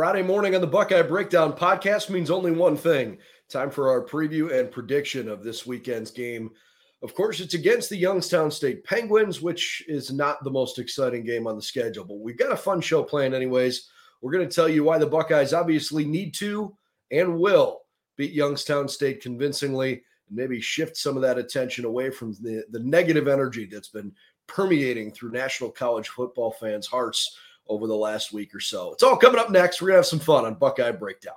Friday morning on the Buckeye Breakdown podcast means only one thing. Time for our preview and prediction of this weekend's game. Of course, it's against the Youngstown State Penguins, which is not the most exciting game on the schedule, but we've got a fun show planned, anyways. We're going to tell you why the Buckeyes obviously need to and will beat Youngstown State convincingly and maybe shift some of that attention away from the, the negative energy that's been permeating through national college football fans' hearts over the last week or so. It's all coming up next. We're going to have some fun on Buckeye Breakdown.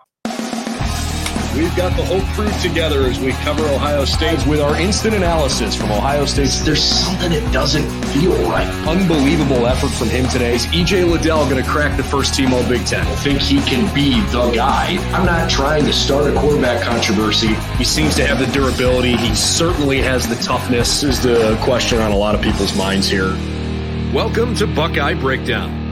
We've got the whole crew together as we cover Ohio State with our instant analysis from Ohio State. There's something that doesn't feel right. Unbelievable effort from him today. Is EJ Liddell going to crack the first team All Big Ten? I think he can be the guy. I'm not trying to start a quarterback controversy. He seems to have the durability. He certainly has the toughness. This is the question on a lot of people's minds here. Welcome to Buckeye Breakdown.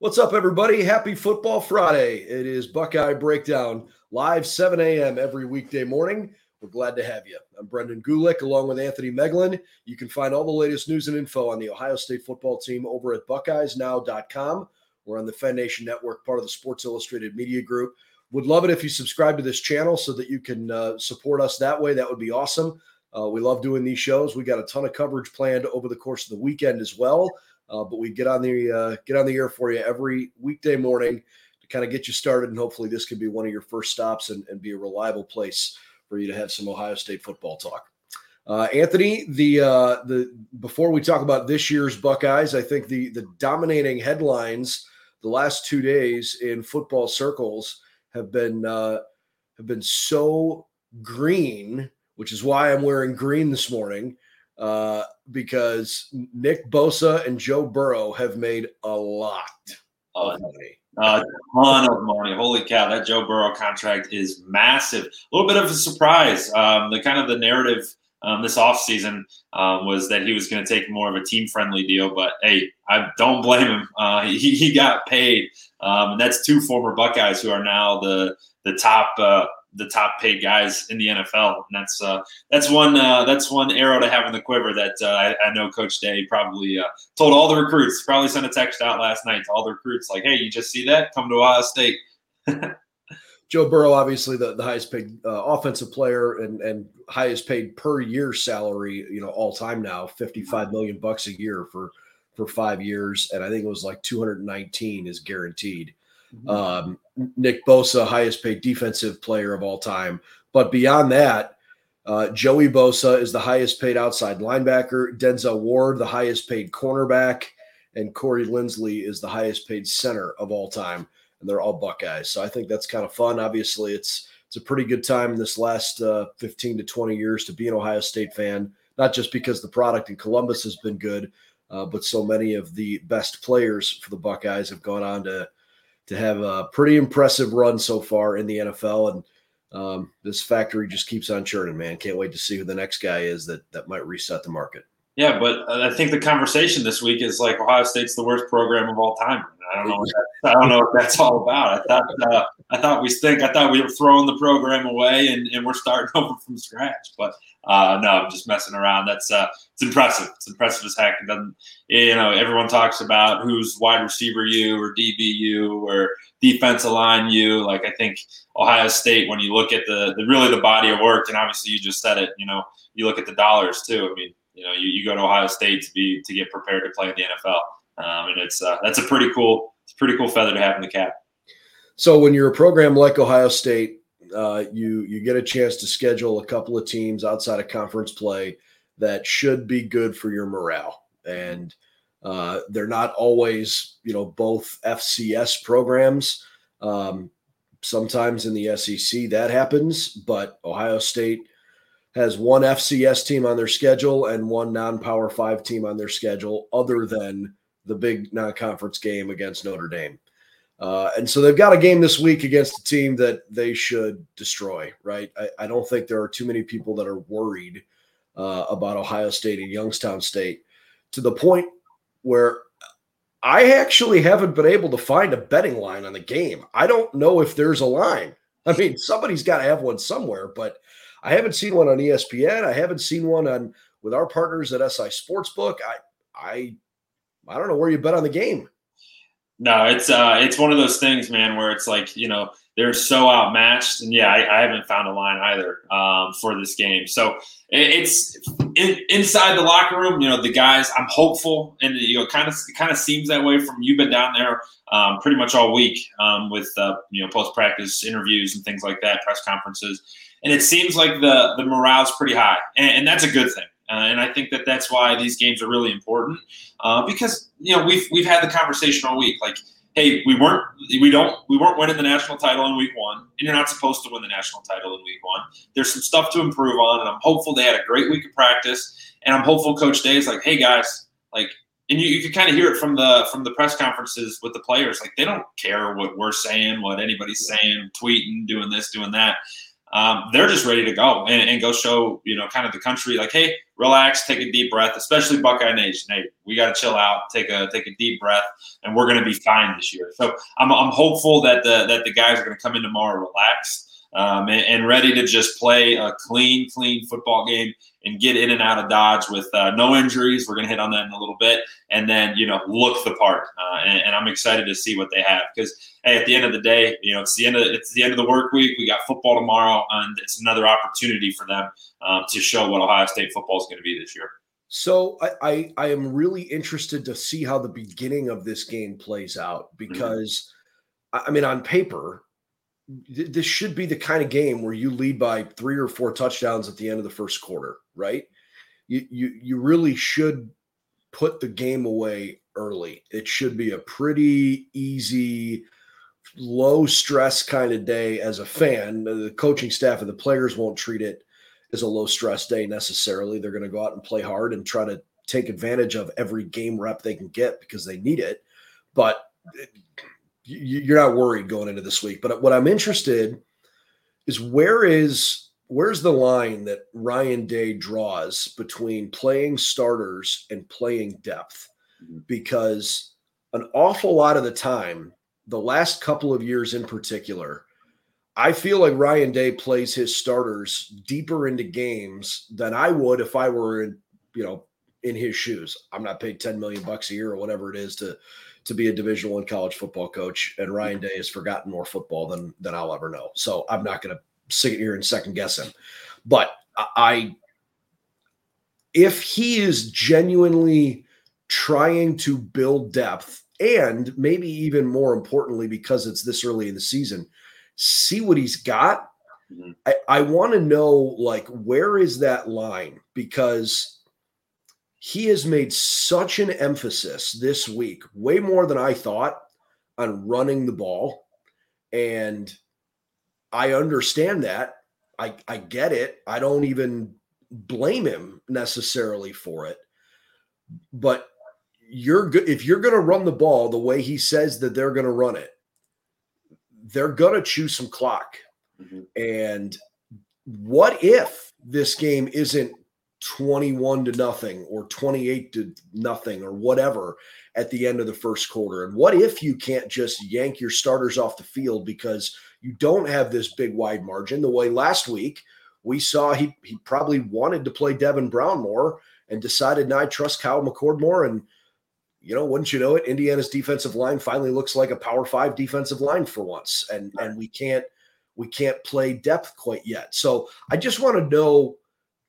What's up, everybody? Happy Football Friday. It is Buckeye Breakdown, live 7 a.m. every weekday morning. We're glad to have you. I'm Brendan Gulick along with Anthony Moeglin. You can find all the latest news and info on the Ohio State football team over at buckeyesnow.com. We're on the Fan Nation Network, part of the Sports Illustrated Media Group. Would love it if you subscribe to this channel so that you can uh, support us that way. That would be awesome. Uh, we love doing these shows. We got a ton of coverage planned over the course of the weekend as well. Uh, but we get on the uh, get on the air for you every weekday morning to kind of get you started, and hopefully this can be one of your first stops and, and be a reliable place for you to have some Ohio State football talk. Uh, Anthony, the uh, the before we talk about this year's Buckeyes, I think the the dominating headlines the last two days in football circles have been uh, have been so green, which is why I'm wearing green this morning uh, because Nick Bosa and Joe Burrow have made a lot of money. A ton of money. Holy cow, that Joe Burrow contract is massive. A little bit of a surprise. Um, the kind of the narrative um, this offseason um, was that he was going to take more of a team friendly deal. But hey, I don't blame him. Uh, he, he got paid. Um, and that's two former Buckeyes who are now the the top uh, the top paid guys in the NFL, and that's uh, that's one uh, that's one arrow to have in the quiver. That uh, I, I, know Coach Day probably uh, told all the recruits. Probably sent a text out last night to all the recruits like, "Hey, you just see that? Come to Ohio State." Joe Burrow, obviously the, the highest paid uh, offensive player and, and highest paid per year salary, you know, all time now, 55 million bucks a year for, for five years. And I think it was like 219 is guaranteed. Mm-hmm. Um, Nick Bosa, highest paid defensive player of all time. But beyond that, uh, Joey Bosa is the highest paid outside linebacker. Denzel Ward, the highest paid cornerback. And Corey Linsley is the highest paid center of all time. And they're all Buckeyes. So I think that's kind of fun. Obviously, it's it's a pretty good time in this last uh, 15 to 20 years to be an Ohio State fan, not just because the product in Columbus has been good, uh, but so many of the best players for the Buckeyes have gone on to to have a pretty impressive run so far in the NFL. And um, this factory just keeps on churning, man. Can't wait to see who the next guy is that that might reset the market. Yeah, but uh, I think the conversation this week is like Ohio State's the worst program of all time. I don't know. What that, I don't know what that's all about. I thought uh, I thought we think I thought we were throwing the program away and, and we're starting over from scratch. But uh, no, I'm just messing around. That's uh, it's impressive. It's impressive as heck. It doesn't you know everyone talks about who's wide receiver you or DBU or defensive line you. Like I think Ohio State when you look at the, the really the body of work and obviously you just said it. You know you look at the dollars too. I mean you know you, you go to Ohio State to be to get prepared to play in the NFL. Um, and it's uh, that's a pretty cool it's a pretty cool feather to have in the cap. So when you're a program like Ohio State, uh, you you get a chance to schedule a couple of teams outside of conference play that should be good for your morale, and uh, they're not always you know both FCS programs. Um, sometimes in the SEC that happens, but Ohio State has one FCS team on their schedule and one non-power five team on their schedule, other than the big non-conference game against Notre Dame. Uh, and so they've got a game this week against a team that they should destroy, right? I, I don't think there are too many people that are worried uh, about Ohio State and Youngstown State to the point where I actually haven't been able to find a betting line on the game. I don't know if there's a line. I mean, somebody's got to have one somewhere, but I haven't seen one on ESPN. I haven't seen one on with our partners at SI Sportsbook. I I I don't know where you bet on the game. No, it's uh, it's one of those things, man, where it's like you know they're so outmatched, and yeah, I, I haven't found a line either um, for this game. So it, it's in, inside the locker room. You know, the guys. I'm hopeful, and you know, kind of kind of seems that way from you've been down there um, pretty much all week um, with uh, you know post practice interviews and things like that, press conferences, and it seems like the the morale's pretty high, and, and that's a good thing. Uh, and I think that that's why these games are really important uh, because you know we've we've had the conversation all week. Like, hey, we weren't we don't we weren't winning the national title in week one, and you're not supposed to win the national title in week one. There's some stuff to improve on, and I'm hopeful they had a great week of practice. And I'm hopeful Coach Day is like, hey guys, like, and you, you can kind of hear it from the from the press conferences with the players. Like, they don't care what we're saying, what anybody's saying, tweeting, doing this, doing that um, they're just ready to go and, and, go show you know kind of the country like hey relax take a deep breath especially buckeye nation. Hey we got to chill out take a take a deep breath and we're going to be fine this year. So I'm, I'm hopeful that the that the guys are going to come in tomorrow relaxed um, and, and, ready to just play a clean clean football game and get in and out of Dodge with uh, no injuries. We're going to hit on that in a little bit, and then you know look the part. Uh, and, and, I'm excited to see what they have because hey, at the end of the day, you know it's the end of it's the end of the work week. We got football tomorrow, and it's another opportunity for them um, to show what Ohio State football is going to be this year. So I, I, I am really interested to see how the beginning of this game plays out mm-hmm. because mm-hmm. I mean on paper this should be the kind of game where you lead by three or four touchdowns at the end of the first quarter, right? You you you really should put the game away early. It should be a pretty easy, low stress kind of day as a fan. The coaching staff and the players won't treat it as a low stress day necessarily. They're going to go out and play hard and try to take advantage of every game rep they can get because they need it. But you're not worried going into this week. But what I'm interested is where is where's the line that Ryan Day draws between playing starters and playing depth? Mm-hmm. Because an awful lot of the time, the last couple of years in particular, I feel like Ryan Day plays his starters deeper into games than I would if I were in, you know, in his shoes. I'm not paid 10 million bucks a year or whatever it is to to be a division one college football coach and ryan day has forgotten more football than than i'll ever know. So i'm not going to sit here and second guess him. But i if he is genuinely trying to build depth and maybe even more importantly because it's this early in the season see what he's got mm-hmm. i, I want to know like where is that line? Because he has made such an emphasis this week, way more than I thought, on running the ball. And I understand that. I, I get it. I don't even blame him necessarily for it. But you're good if you're going to run the ball the way he says that they're going to run it, they're going to chew some clock. Mm-hmm. And what if this game isn't 21 to nothing or 28 to nothing or whatever at the end of the first quarter? And what if you can't just yank your starters off the field because you don't have this big wide margin? The way last week we saw he he probably wanted to play Devin Brown more and decided now I trust Kyle McCord more. And you know, wouldn't you know it, Indiana's defensive line finally looks like a power five defensive line for once. And and we can't we can't play depth quite yet. So I just want to know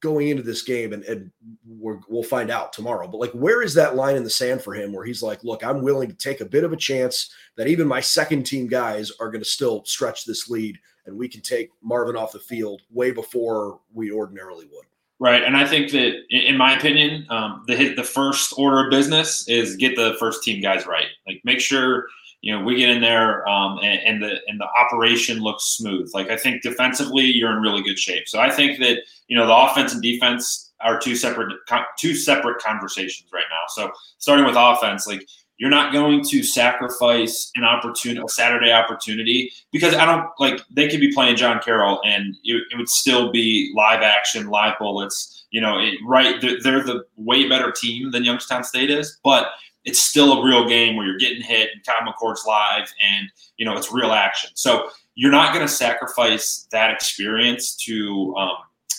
going into this game, and, and we will find out tomorrow. But like, where is that line in the sand for him where he's like, look, I'm willing to take a bit of a chance that even my second team guys are going to still stretch this lead, and we can take Marvin off the field way before we ordinarily would. Right, and I think that, in my opinion, um, the the first order of business is get the first team guys right. Like, make sure you know we get in there um, and, and, the and the operation looks smooth. Like I think defensively you're in really good shape. So I think that you know the offense and defense are two separate two separate conversations right now. So starting with offense, like you're not going to sacrifice an opportunity, a Saturday opportunity, because I don't like they could be playing John Carroll and it, it would still be live action, live bullets. You know, it, right? They're, they're the way better team than Youngstown State is, but it's still a real game where you're getting hit and Kyle McCord's live and you know it's real action. So you're not going to sacrifice that experience to, um,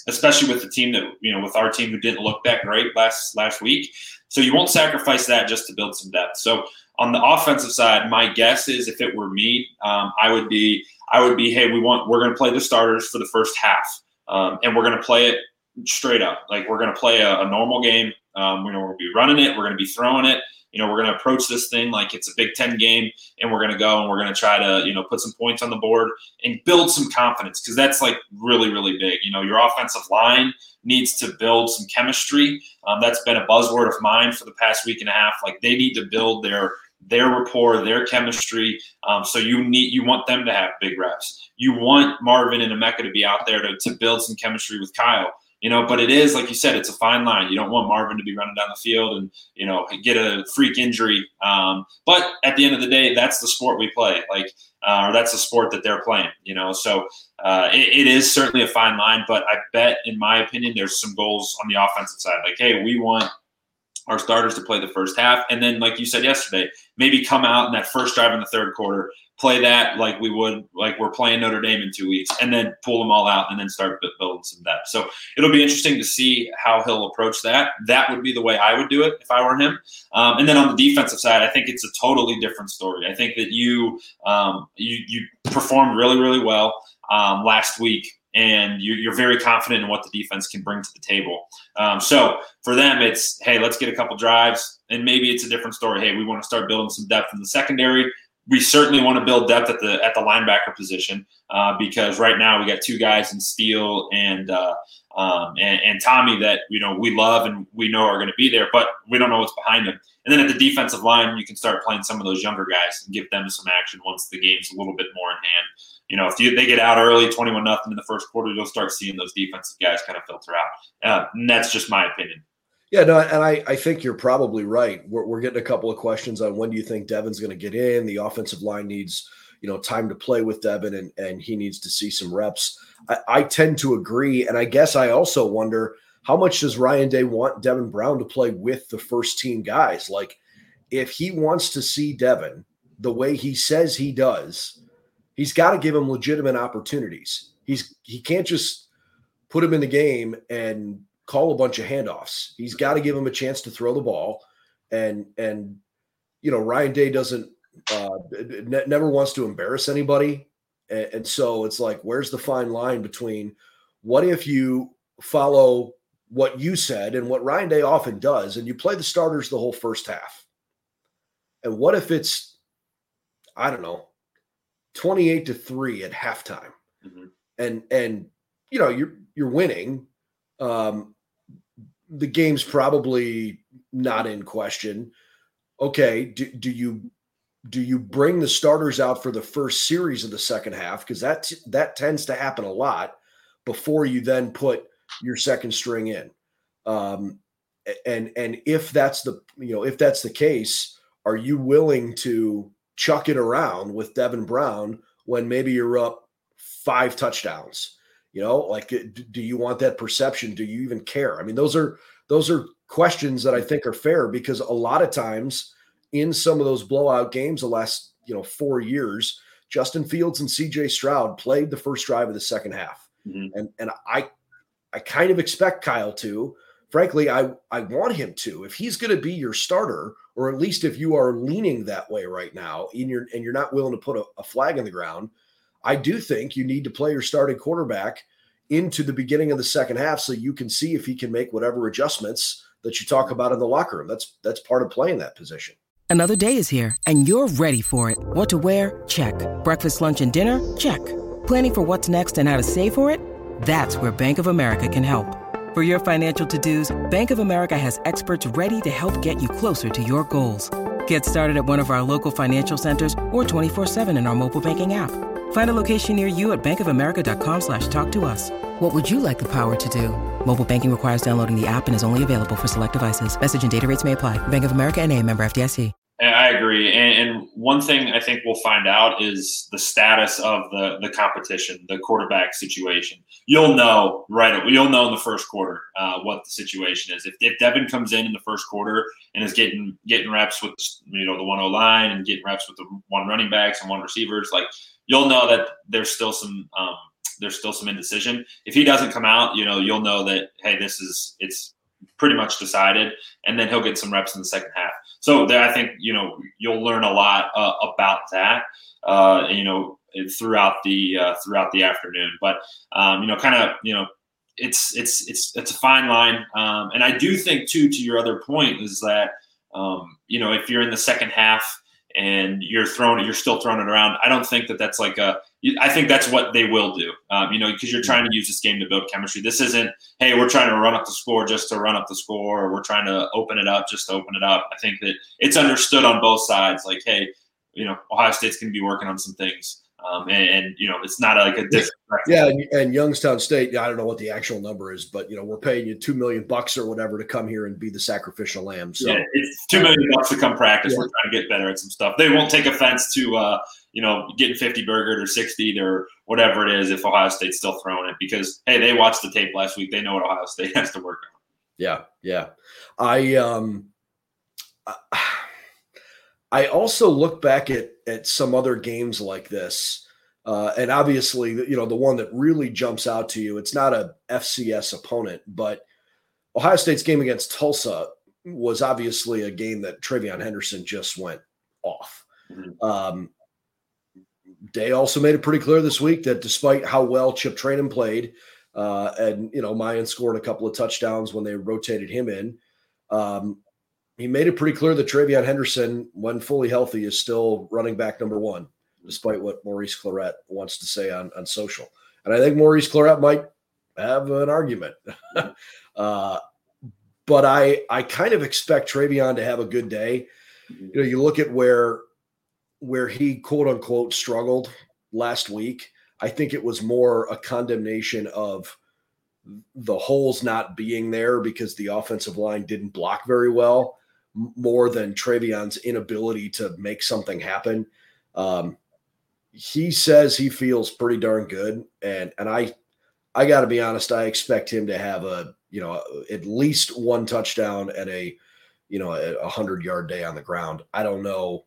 especially with the team that you know with our team who didn't look that great last last week. So you won't sacrifice that just to build some depth. So on the offensive side, my guess is if it were me, um, I would be I would be hey we want we're going to play the starters for the first half, um, and we're going to play it straight up like we're going to play a, a normal game. Um, we're going to be running it. We're going to be throwing it you know, we're going to approach this thing like it's a Big Ten game, and we're going to go and we're going to try to, you know, put some points on the board and build some confidence because that's like really, really big. You know, your offensive line needs to build some chemistry. Um, that's been a buzzword of mine for the past week and a half. Like they need to build their their rapport, their chemistry. Um, so you need you want them to have big reps. You want Marvin and Emeka to be out there to, to build some chemistry with Kyle you know, but it is like you said, it's a fine line. You don't want Marvin to be running down the field and you know get a freak injury. Um, but at the end of the day, that's the sport we play. Like, uh, or that's the sport that they're playing. You know, so uh, it, it is certainly a fine line. But I bet, in my opinion, there's some goals on the offensive side. Like, hey, we want our starters to play the first half, and then, like you said yesterday, maybe come out in that first drive in the third quarter play that like we would like we're playing Notre Dame in two weeks, and then pull them all out and then start building some depth. So it'll be interesting to see how he'll approach that. That would be the way I would do it if I were him. Um, and then on the defensive side, I think it's a totally different story. I think that you um, you you performed really really well um, last week and you're, very confident in what the defense can bring to the table. Um, so for them, it's hey, let's get a couple drives, and maybe it's a different story. Hey, we want to start building some depth in the secondary we certainly want to build depth at the at the linebacker position uh, because right now we got two guys in Steele and, uh, um, and, and Tommy that you know we love and we know are going to be there, but we don't know what's behind them. And then at the defensive line, you can start playing some of those younger guys and give them some action once the game's a little bit more in hand. You know, if you, they get out early, twenty-one nothing in the first quarter, you'll start seeing those defensive guys kind of filter out. Uh, and that's just my opinion. Yeah, no, and I, I think you're probably right. We're, we're getting a couple of questions on when do you think Devin's going to get in? The offensive line needs, you know, time to play with Devin and, and he needs to see some reps. I, I tend to agree. And I guess I also wonder how much does Ryan Day want Devin Brown to play with the first team guys? Like, if he wants to see Devin the way he says he does, he's got to give him legitimate opportunities. He's he can't just put him in the game and call a bunch of handoffs. He's got to give him a chance to throw the ball, and and you know Ryan Day doesn't uh, ne- never wants to embarrass anybody, and, and so it's like where's the fine line between what if you follow what you said and what Ryan Day often does, and you play the starters the whole first half, and what if it's I don't know, twenty eight to three at halftime, mm-hmm. and and you know you're you're winning um, the game's probably not in question. Okay, do, do you do you bring the starters out for the first series of the second half because that that tends to happen a lot before you then put your second string in. Um, and and if that's the you know if that's the case, are you willing to chuck it around with Devin Brown when maybe you're up five touchdowns? You know, like do you want that perception? Do you even care? I mean, those are those are questions that I think are fair because a lot of times in some of those blowout games the last, you know, 4 years, Justin Fields and CJ Stroud played the first drive of the second half. Mm-hmm. And and I I kind of expect Kyle to. Frankly, I I want him to. If he's going to be your starter, or at least if you are leaning that way right now, and you're and you're not willing to put a, a flag in the ground, I do think you need to play your starting quarterback into the beginning of the second half so you can see if he can make whatever adjustments that you talk about in the locker room. That's that's part of playing that position. Another day is here and you're ready for it. What to wear? Check. Breakfast, lunch and dinner? Check. Planning for what's next and how to save for it? That's where Bank of America can help. For your financial to-dos, Bank of America has experts ready to help get you closer to your goals. Get started at one of our local financial centers or 24-7 in our mobile banking app. Find a location near you at bankofamerica.com slash talk to us. What would you like the power to do? Mobile banking requires downloading the app and is only available for select devices. Message and data rates may apply. Bank of America and a member FDIC. I agree. And, and, one thing I think we'll find out is the status of the the competition, the quarterback situation. You'll know right. You'll know in the first quarter uh, what the situation is. If, if Devin comes in in the first quarter and is getting getting reps with you know the one O line and getting reps with the one running backs and one receivers, like you'll know that there's still some um, there's still some indecision. If he doesn't come out, you know you'll know that hey, this is it's pretty much decided, and then he'll get some reps in the second half. So there, I think you know you'll learn a lot uh, about that. Uh, you know throughout the uh, throughout the afternoon, but um, you know, kind of you know, it's it's it's it's a fine line, um, and I do think too, to your other point, is that um, you know if you're in the second half and you're throwing you're still throwing it around. I don't think that that's like a. I think that's what they will do. Um, you know, because you're trying to use this game to build chemistry. This isn't, hey, we're trying to run up the score just to run up the score, or we're trying to open it up just to open it up. I think that it's understood on both sides. Like, hey, you know, Ohio State's going to be working on some things. Um, and, and, you know, it's not like a disrespect. Yeah, and, and, Youngstown State, I don't know what the actual number is, but you know, we're paying you two million bucks or whatever to come here and be the sacrificial lamb. So yeah, it's two million bucks to come practice. Yeah. We're trying to get better at some stuff. They won't take offense to uh, you know, getting 50 burger or 60 or whatever it is if Ohio State's still throwing it because hey, they watched the tape last week. They know what Ohio State has to work on. Yeah, yeah. I um I also look back at at some other games like this. Uh, and obviously, you know, the one that really jumps out to you, it's not a FCS opponent, but Ohio State's game against Tulsa was obviously a game that TreVeyon Henderson just went off. Mm-hmm. Um, Day also made it pretty clear this week that despite how well Chip Trayanum played, uh, and you know, Miyan scored a couple of touchdowns when they rotated him in. Um, he made it pretty clear that TreVeyon Henderson, when fully healthy, is still running back number one, despite what Maurice Clarett wants to say on, on social. And I think Maurice Clarett might have an argument. uh, but I I kind of expect TreVeyon to have a good day. You know, you look at where where he quote unquote struggled last week. I think it was more a condemnation of the holes not being there because the offensive line didn't block very well more than TreVeyon's inability to make something happen. Um, he says he feels pretty darn good, and and I I got to be honest, I expect him to have a you know at least one touchdown and a you know a hundred yard day on the ground. I don't know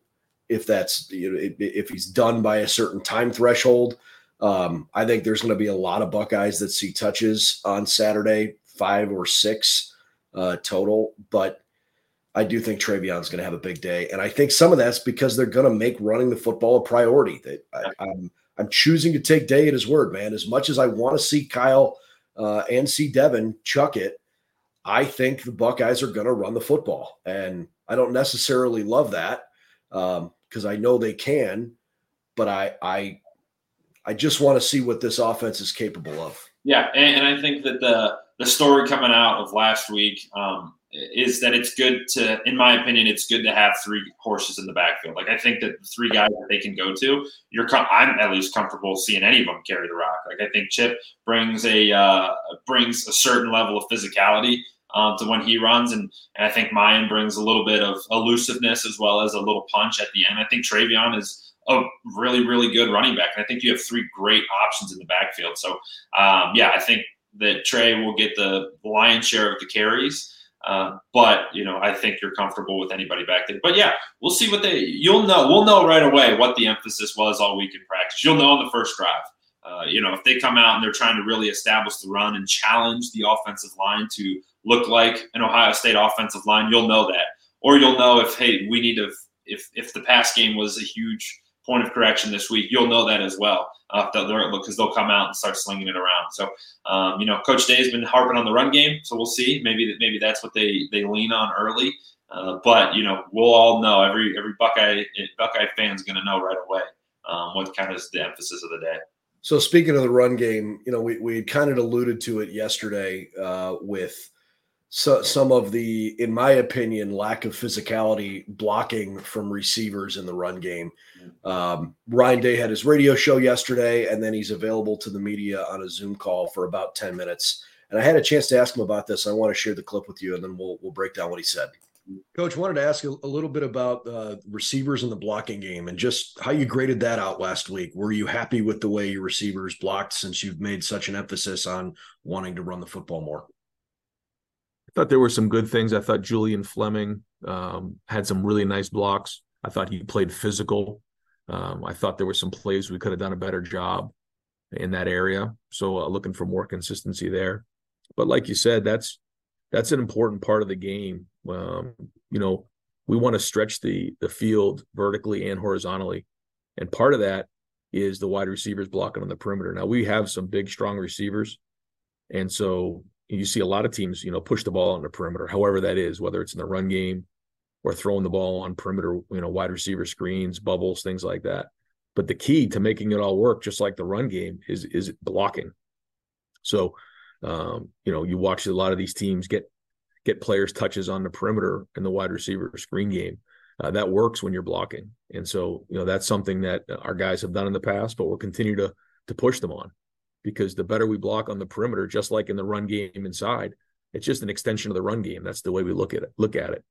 if that's you know if, if he's done by a certain time threshold. Um, I think there's going to be a lot of Buckeyes that see touches on Saturday, five or six uh, total, but I do think TreVeyon's going to have a big day, and I think some of that's because they're going to make running the football a priority. That I, I'm I'm choosing to take Day at his word, man. As much as I want to see Kyle uh, and see Devin chuck it, I think the Buckeyes are going to run the football, and I don't necessarily love that because um, I know they can, but I I I just want to see what this offense is capable of. Yeah, and, and I think that the the story coming out of last week. Um, is that it's good to, in my opinion, it's good to have three horses in the backfield. Like I think that the three guys that they can go to, you're com- I'm at least comfortable seeing any of them carry the rock. Like I think Chip brings a uh, brings a certain level of physicality um, to when he runs, and, and I think Miyan brings a little bit of elusiveness as well as a little punch at the end. I think TreVeyon is a really really good running back, and I think you have three great options in the backfield. So um, yeah, I think that Trey will get the lion's share of the carries. Uh, but you know, I think you're comfortable with anybody back there. But yeah, we'll see what they. You'll know. We'll know right away what the emphasis was all week in practice. You'll know on the first drive. Uh, you know, if they come out and they're trying to really establish the run and challenge the offensive line to look like an Ohio State offensive line, you'll know that. Or you'll know if hey, we need to. If if the pass game was a huge point of correction this week, you'll know that as well uh, because they'll come out and start slinging it around. So, um, you know, Coach Day has been harping on the run game, so we'll see. Maybe that maybe that's what they they lean on early. Uh, but you know, we'll all know every every Buckeye Buckeye fan is going to know right away um, what kind of is the emphasis of the day. So speaking of the run game, you know, we we kind of alluded to it yesterday uh, with so, some of the, in my opinion, lack of physicality blocking from receivers in the run game. Um, Ryan Day had his radio show yesterday, and then he's available to the media on a Zoom call for about 10 minutes. And I had a chance to ask him about this. I want to share the clip with you, and then we'll we'll break down what he said. Coach, wanted to ask a, a little bit about uh, receivers in the blocking game and just how you graded that out last week. Were you happy with the way your receivers blocked since you've made such an emphasis on wanting to run the football more? Thought there were some good things. I thought Julian Fleming um, had some really nice blocks. I thought he played physical. Um, I thought there were some plays we could have done a better job in that area. So uh, looking for more consistency there. But like you said, that's that's an important part of the game. Um, you know, we want to stretch the the field vertically and horizontally, and part of that is the wide receivers blocking on the perimeter. Now we have some big, strong receivers, and so you see a lot of teams, you know, push the ball on the perimeter, however that is, whether it's in the run game or throwing the ball on perimeter, you know, wide receiver screens, bubbles, things like that. But the key to making it all work, just like the run game, is is blocking. So, um, you know, you watch a lot of these teams get get players touches on the perimeter in the wide receiver screen game. Uh, that works when you're blocking, and so you know that's something that our guys have done in the past, but we'll continue to to push them on because the better we block on the perimeter, just like in the run game inside, it's just an extension of the run game. That's the way we look at it. Look at it.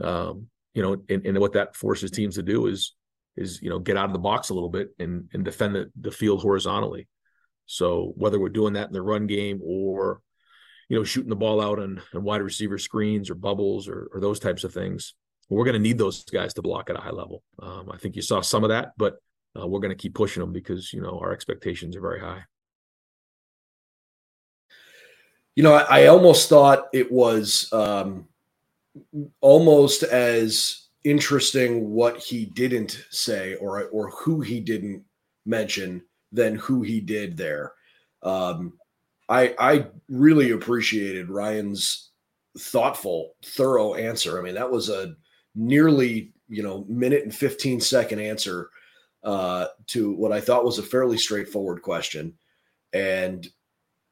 Um, you know, and, and, what that forces teams to do is is you know get out of the box a little bit and and defend the, the field horizontally. So whether we're doing that in the run game or you know shooting the ball out on, on wide receiver screens or bubbles or, or those types of things, we're going to need those guys to block at a high level. Um, I think you saw some of that, but uh, we're going to keep pushing them because you know our expectations are very high. You know, I, I almost thought it was um, almost as interesting what he didn't say or or who he didn't mention than who he did there. Um, I I really appreciated Ryan's thoughtful, thorough answer. I mean, that was a nearly you know minute and 15 second answer uh, to what I thought was a fairly straightforward question, and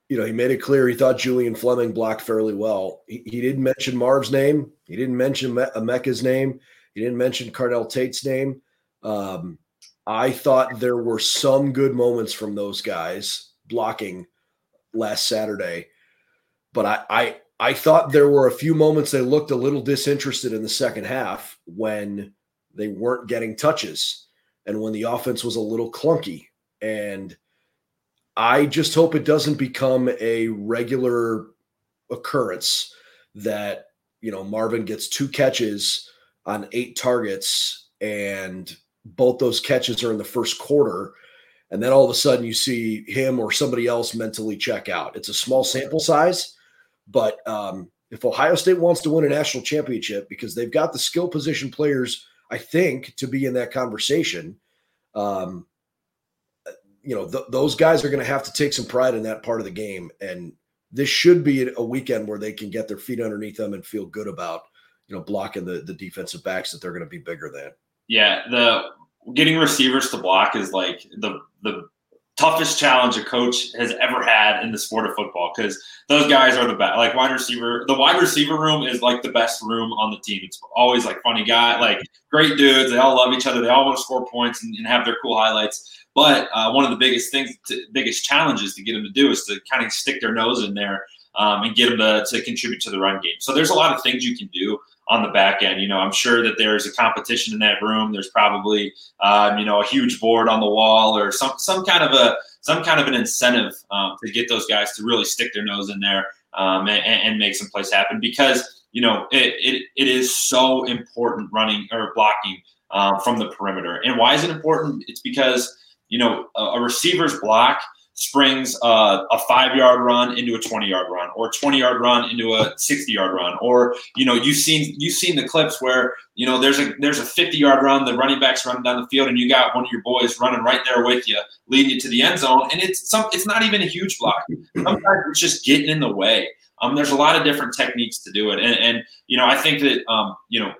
you know, he made it clear he thought Julian Fleming blocked fairly well. He, he didn't mention Marv's name. He didn't mention Me- Emeka's name. He didn't mention Carnell Tate's name. Um, I thought there were some good moments from those guys blocking last Saturday, but I, I I thought there were a few moments they looked a little disinterested in the second half when they weren't getting touches and when the offense was a little clunky and – I just hope it doesn't become a regular occurrence that, you know, Marvin gets two catches on eight targets and both those catches are in the first quarter. And then all of a sudden you see him or somebody else mentally check out. It's a small sample size, but um, if Ohio State wants to win a national championship because they've got the skill position players, I think, to be in that conversation, um, you know, th- those guys are going to have to take some pride in that part of the game. And this should be a weekend where they can get their feet underneath them and feel good about, you know, blocking the, the defensive backs that they're going to be bigger than. Yeah. The getting receivers to block is like the, the, toughest challenge a coach has ever had in the sport of football because those guys are the best. Like wide receiver, the wide receiver room is like the best room on the team. It's always like funny guy, like great dudes. They all love each other. They all want to score points and, and have their cool highlights. But uh, one of the biggest things, to, biggest challenges to get them to do is to kind of stick their nose in there um, and get them to, to contribute to the run game. So there's a lot of things you can do on the back end. You know, I'm sure that there's a competition in that room. There's probably um, you know a huge board on the wall or some some kind of a some kind of an incentive um, to get those guys to really stick their nose in there um, and, and, make some plays happen because you know it, it, it is so important running or blocking uh, from the perimeter. And why is it important? It's because you know, a, a receiver's block springs uh, a five yard run into a 20 yard run or a 20 yard run into a 60 yard run or you know you've seen you've seen the clips where you know there's a there's a 50 yard run the running backs running down the field and you got one of your boys running right there with you leading you to the end zone and it's some it's not even a huge block. Sometimes it's just getting in the way. Um, there's a lot of different techniques to do it and, and you know i think that um, you know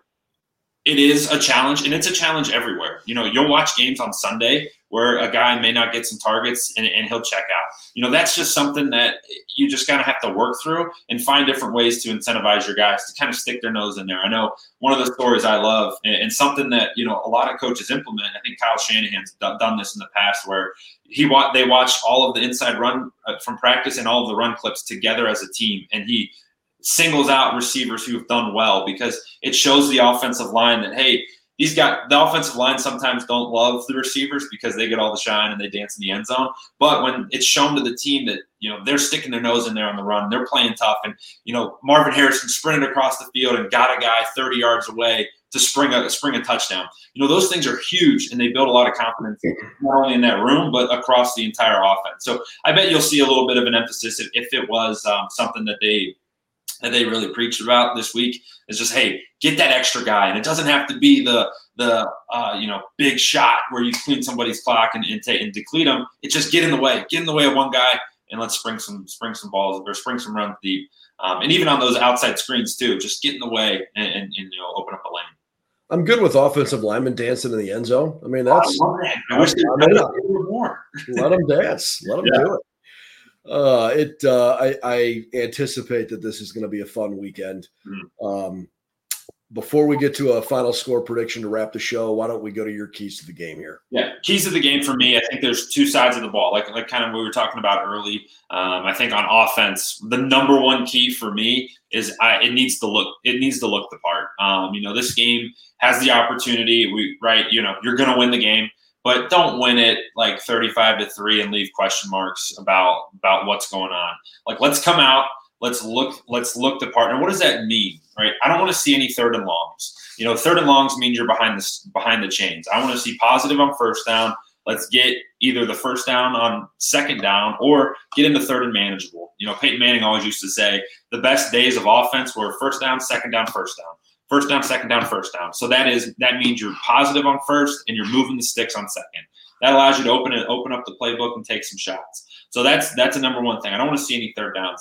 it is a challenge and it's a challenge everywhere you know you'll watch games on sunday where a guy may not get some targets and, and he'll check out. You know, that's just something that you just kind of have to work through and find different ways to incentivize your guys to kind of stick their nose in there. I know one of the stories I love and, and something that, you know, a lot of coaches implement. I think Kyle Shanahan's done, done this in the past where he wa- they watched all of the inside run uh, from practice and all of the run clips together as a team. And he singles out receivers who have done well because it shows the offensive line that hey, these got the offensive line sometimes don't love the receivers because they get all the shine and they dance in the end zone. But when it's shown to the team that you know they're sticking their nose in there on the run, they're playing tough, and you know Marvin Harrison sprinted across the field and got a guy 30 yards away to spring a spring a touchdown. You know those things are huge, and they build a lot of confidence not only in that room but across the entire offense. So I bet you'll see a little bit of an emphasis if, if it was um, something that they that they really preached about this week is just hey get that extra guy and it doesn't have to be the the uh, you know big shot where you clean somebody's clock and, and, take, and deplete them it's just get in the way get in the way of one guy and let's spring some spring some balls or spring some runs deep um, and even on those outside screens too just get in the way and, and, and you know open up a lane I'm good with offensive linemen dancing in the end zone. I mean, that's. I, that. I wish they were more. Let them dance. Let them yeah. do it. Uh, it. Uh, I, I anticipate that this is going to be a fun weekend. Mm. Um, before we get to a final score prediction to wrap the show, why don't we go to your keys to the game here? Yeah, keys to the game for me. I think there's two sides of the ball, like like kind of we were talking about early. Um, I think on offense, the number one key for me is I, it needs to look it needs to look the part. Um, you know, this game has the opportunity. We right, you know, you're going to win the game but don't win it like 35 to 3 and leave question marks about about what's going on. Like let's come out let's look let's look the partner. What does that mean right? I don't want to see any third and longs. You know third and longs means you're behind the behind the chains. I want to see positive on first down. Let's get either the first down on second down or get into third and manageable. You know peyton manning always used to say the best days of offense were first down second down first down first down, second down, first down. So that is that means you're positive on first and you're moving the sticks on second. That allows you to open it, open up the playbook and take some shots. So that's that's the number one thing. I don't want to see any third downs.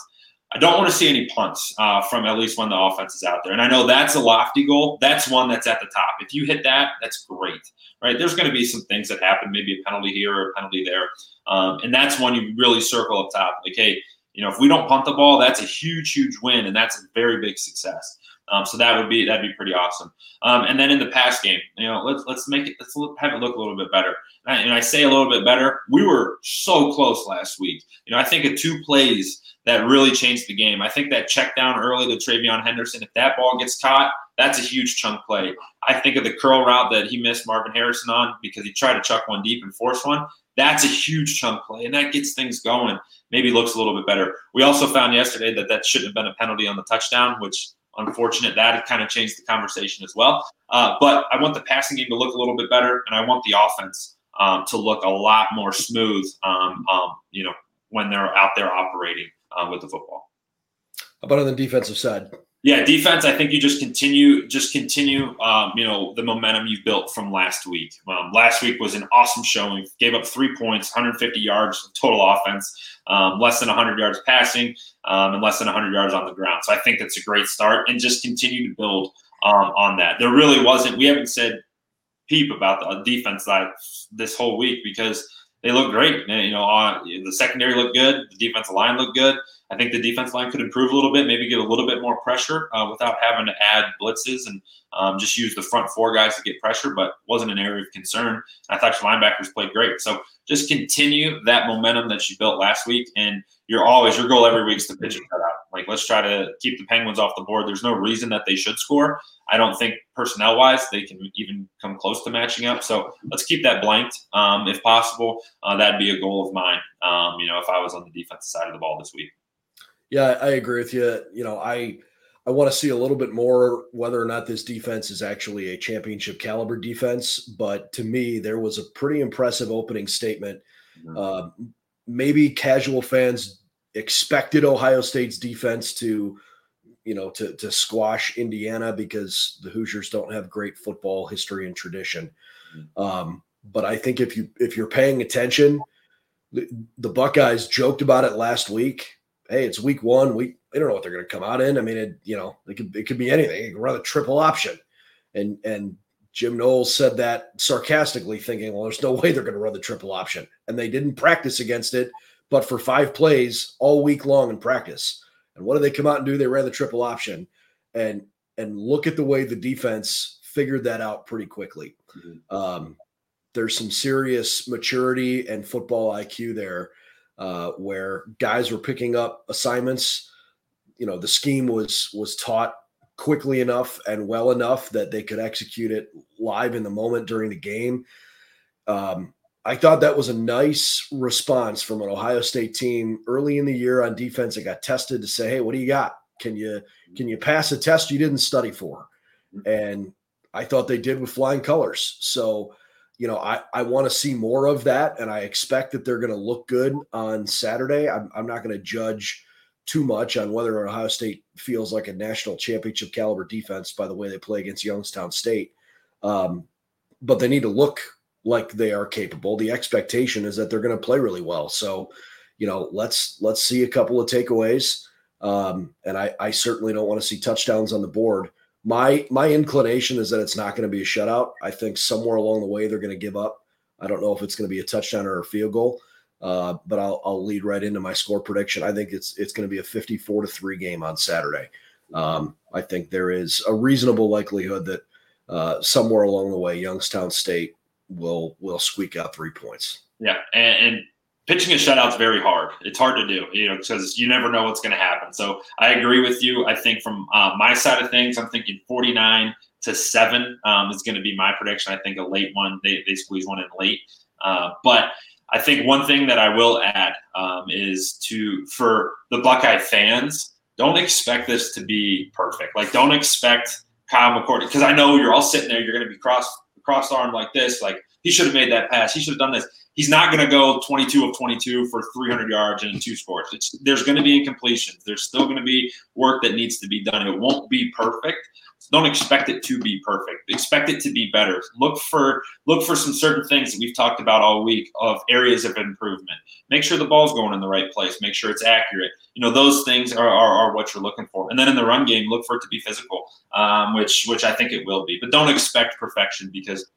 I don't want to see any punts uh, from at least when the offense is out there. And I know that's a lofty goal. That's one that's at the top. If you hit that, that's great, right? There's going to be some things that happen, maybe a penalty here or a penalty there, um, and that's one you really circle up top. Like, hey, you know, if we don't punt the ball, that's a huge, huge win, and that's a very big success. Um, so that would be that'd be pretty awesome. Um, and then in the pass game, you know, let's let's make it let's have it look a little bit better. And I, and I, say a little bit better. We were so close last week. You know, I think of two plays that really changed the game. I think that check down early to TreVeyon Henderson. If that ball gets caught, that's a huge chunk play. I think of the curl route that he missed Marvin Harrison on because he tried to chuck one deep and force one. That's a huge chunk play, and that gets things going. Maybe looks a little bit better. We also found yesterday that that shouldn't have been a penalty on the touchdown, which unfortunate. That kind of changed the conversation as well. Uh, but I want the passing game to look a little bit better, and I want the offense um, to look a lot more smooth. Um, um, you know, when they're out there operating uh, with the football. How about on the defensive side? Yeah, defense. I think you just continue, just continue. Um, you know, the momentum you built from last week. Um, last week was an awesome showing. Gave up three points, 150 yards total offense, um, less than 100 yards passing, um, and less than 100 yards on the ground. So I think that's a great start, and just continue to build um, on that. There really wasn't. We haven't said peep about the defense side this whole week because they look great. You know, uh, the secondary looked good, the defensive line looked good. I think the defense line could improve a little bit, maybe get a little bit more pressure uh, without having to add blitzes and um, just use the front four guys to get pressure, but wasn't an area of concern. I thought your linebackers played great. So just continue that momentum that you built last week. And you're always, your goal every week is to pitch a shutout. Like, let's try to keep the Penguins off the board. There's no reason that they should score. I don't think personnel wise they can even come close to matching up. So let's keep that blanked um, if possible. Uh, that'd be a goal of mine, um, you know, if I was on the defensive side of the ball this week. Yeah, I agree with you. You know, I I want to see a little bit more whether or not this defense is actually a championship caliber defense. But to me, there was a pretty impressive opening statement. Uh, maybe casual fans expected Ohio State's defense to, you know, to to squash Indiana because the Hoosiers don't have great football history and tradition. Mm-hmm. Um, but I think if you if you're paying attention, the, the Buckeyes joked about it last week hey, it's week one. We they don't know what they're going to come out in. I mean, it you know it could it could be anything. It could run a triple option, and and Jim Knowles said that sarcastically, thinking, well, there's no way they're going to run the triple option, and they didn't practice against it, but for five plays all week long in practice. And what did they come out and do? They ran the triple option, and and look at the way the defense figured that out pretty quickly. Mm-hmm. Um, there's some serious maturity and football IQ there uh, where guys were picking up assignments you know the scheme was was taught quickly enough and well enough that they could execute it live in the moment during the game. Um, I thought that was a nice response from an Ohio State team early in the year on defense that got tested to say, "Hey, what do you got? Can you can you pass a test you didn't study for?" And I thought they did with flying colors. So, you know, I I want to see more of that, and I expect that they're going to look good on Saturday. I'm I'm not going to judge too much on whether Ohio State feels like a national championship caliber defense by the way they play against Youngstown State. Um, but they need to look like they are capable. The expectation is that they're going to play really well. So, you know, let's let's see a couple of takeaways. Um, and I, I certainly don't want to see touchdowns on the board. My my inclination is that it's not going to be a shutout. I think somewhere along the way they're going to give up. I don't know if it's going to be a touchdown or a field goal, uh, but I'll, I'll lead right into my score prediction. I think it's it's going to be a 54 to three game on Saturday. Um, I think there is a reasonable likelihood that uh, somewhere along the way, Youngstown State will will squeak out three points. Yeah, and, and pitching a shutout's very hard. It's hard to do, you know, because you never know what's going to happen. So I agree with you. I think from uh, my side of things, I'm thinking 49 to seven um, is going to be my prediction. I think a late one, they they squeeze one in late, uh, but. I think one thing that I will add um, is to for the Buckeye fans, don't expect this to be perfect. Like, don't expect Kyle McCord because I know you're all sitting there. You're going to be cross crossed arm like this. Like he should have made that pass. He should have done this. He's not going to go 22 of 22 for 300 yards and two scores. It's, there's going to be incompletions. There's still going to be work that needs to be done. It won't be perfect. Don't expect it to be perfect. Expect it to be better. Look for look for some certain things that we've talked about all week of areas of improvement. Make sure the ball's going in the right place. Make sure it's accurate. You know those things are, are, are what you're looking for. And then in the run game, look for it to be physical, um, which which I think it will be. But don't expect perfection because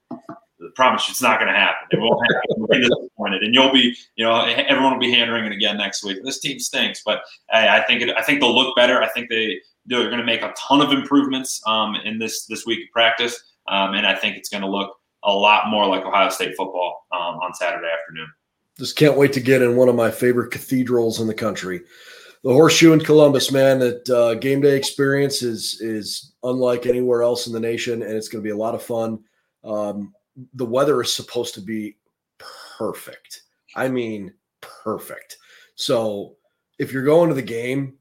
I promise you, it's not going to happen. It won't happen. You'll be disappointed, and you'll be, you know, everyone will be hand wringing again next week. This team stinks, but I, I think it, I think they'll look better. I think they they're going to make a ton of improvements um, in this this week of practice, um, and I think it's going to look a lot more like Ohio State football um, on Saturday afternoon. Just can't wait to get in one of my favorite cathedrals in the country, the Horseshoe in Columbus. Man, that uh, game day experience is is unlike anywhere else in the nation, and it's going to be a lot of fun. Um, the weather is supposed to be perfect. I mean, perfect. So if you're going to the game,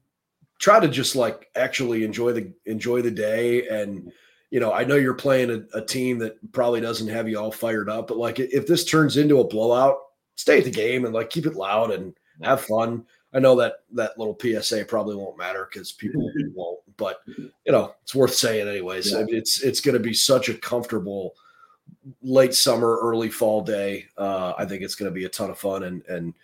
try to just like actually enjoy the enjoy the day and you know i know you're playing a, a, team that probably doesn't have you all fired up but like if this turns into a blowout stay at the game and like keep it loud and have fun i know that that little psa probably won't matter because people won't but you know it's worth saying anyways yeah. it's it's going to be such a comfortable late summer early fall day uh, i think it's going to be a ton of fun and and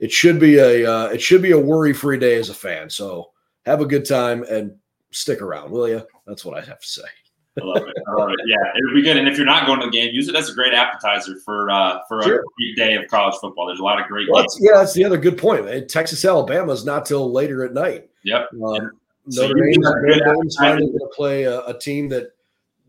it should be a uh, it should be a worry free day as a fan so have a good time and stick around, will you? That's what I have to say. I love it. I love it. Yeah, it'll be good. And if you're not going to the game, use it as a great appetizer for uh, for sure. a great day of college football. There's a lot of great. Well, that's, yeah, that's the other good point. Man. Texas Alabama is not till later at night. Yep. Um, so Notre Dame's finally going to play a, a, team that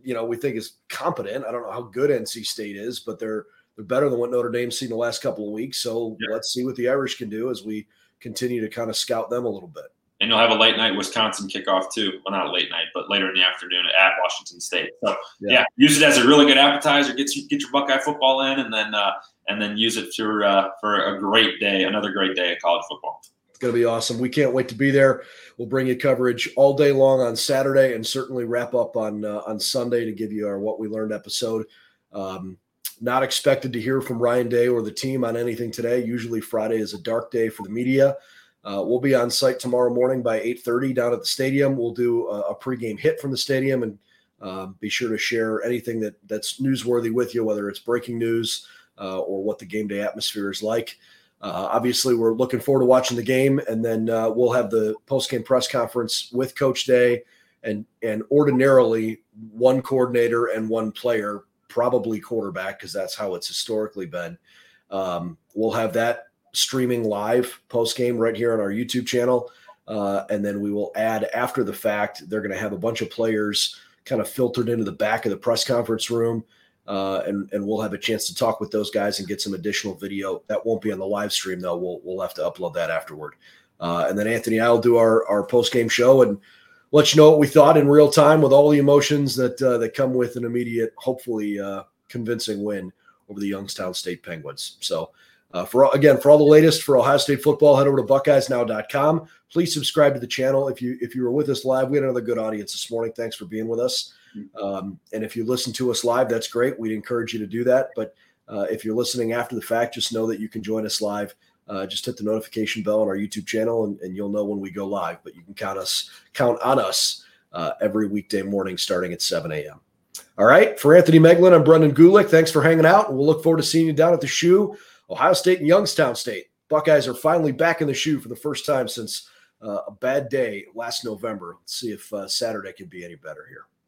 you know we think is competent. I don't know how good NC State is, but they're they're better than what Notre Dame's seen the last couple of weeks. So yep. let's see what the Irish can do as we continue to kind of scout them a little bit and you'll have a late night Wisconsin kickoff too. Well, not a late night, but later in the afternoon at Washington State. So yeah, yeah use it as a really good appetizer. Get you, get your Buckeye football in, and then uh, and then use it for uh, for a great day, another great day of college football. It's going to be awesome. We can't wait to be there. We'll bring you coverage all day long on Saturday, and certainly wrap up on uh, on Sunday to give you our what we learned episode. Um, not expected to hear from Ryan Day or the team on anything today. Usually Friday is a dark day for the media. Uh, we'll be on site tomorrow morning by 8:30 down at the stadium. We'll do a, a pregame hit from the stadium and uh, be sure to share anything that that's newsworthy with you, whether it's breaking news uh, or what the game day atmosphere is like. Uh, obviously, we're looking forward to watching the game, and then uh, we'll have the post-game press conference with Coach Day, and and ordinarily one coordinator and one player, probably quarterback, because that's how it's historically been. Um, we'll have that streaming live post game right here on our YouTube channel. Uh, and then we will add after the fact, they're going to have a bunch of players kind of filtered into the back of the press conference room. Uh, and, and we'll have a chance to talk with those guys and get some additional video. That won't be on the live stream though. We'll, we'll have to upload that afterward. Uh, and then Anthony I will do our, our post game show and let you know what we thought in real time with all the emotions that uh, that come with an immediate, hopefully uh, convincing win over the Youngstown State Penguins. So, uh, for again, for all the latest for Ohio State football, head over to BuckeyesNow.com. Please subscribe to the channel if you if you were with us live. We had another good audience this morning. Thanks for being with us. Um, and if you listen to us live, that's great. We'd encourage you to do that. But uh, if you're listening after the fact, just know that you can join us live. Uh, just hit the notification bell on our YouTube channel, and, and, you'll know when we go live. But you can count us count on us uh, every weekday morning starting at 7 a.m. All right. For Anthony Moeglin, I'm Brendan Gulick. Thanks for hanging out. We'll look forward to seeing you down at the shoe, Ohio State and Youngstown State. Buckeyes are finally back in the shoe for the first time since uh, a bad day last November. Let's see if uh, Saturday can be any better here.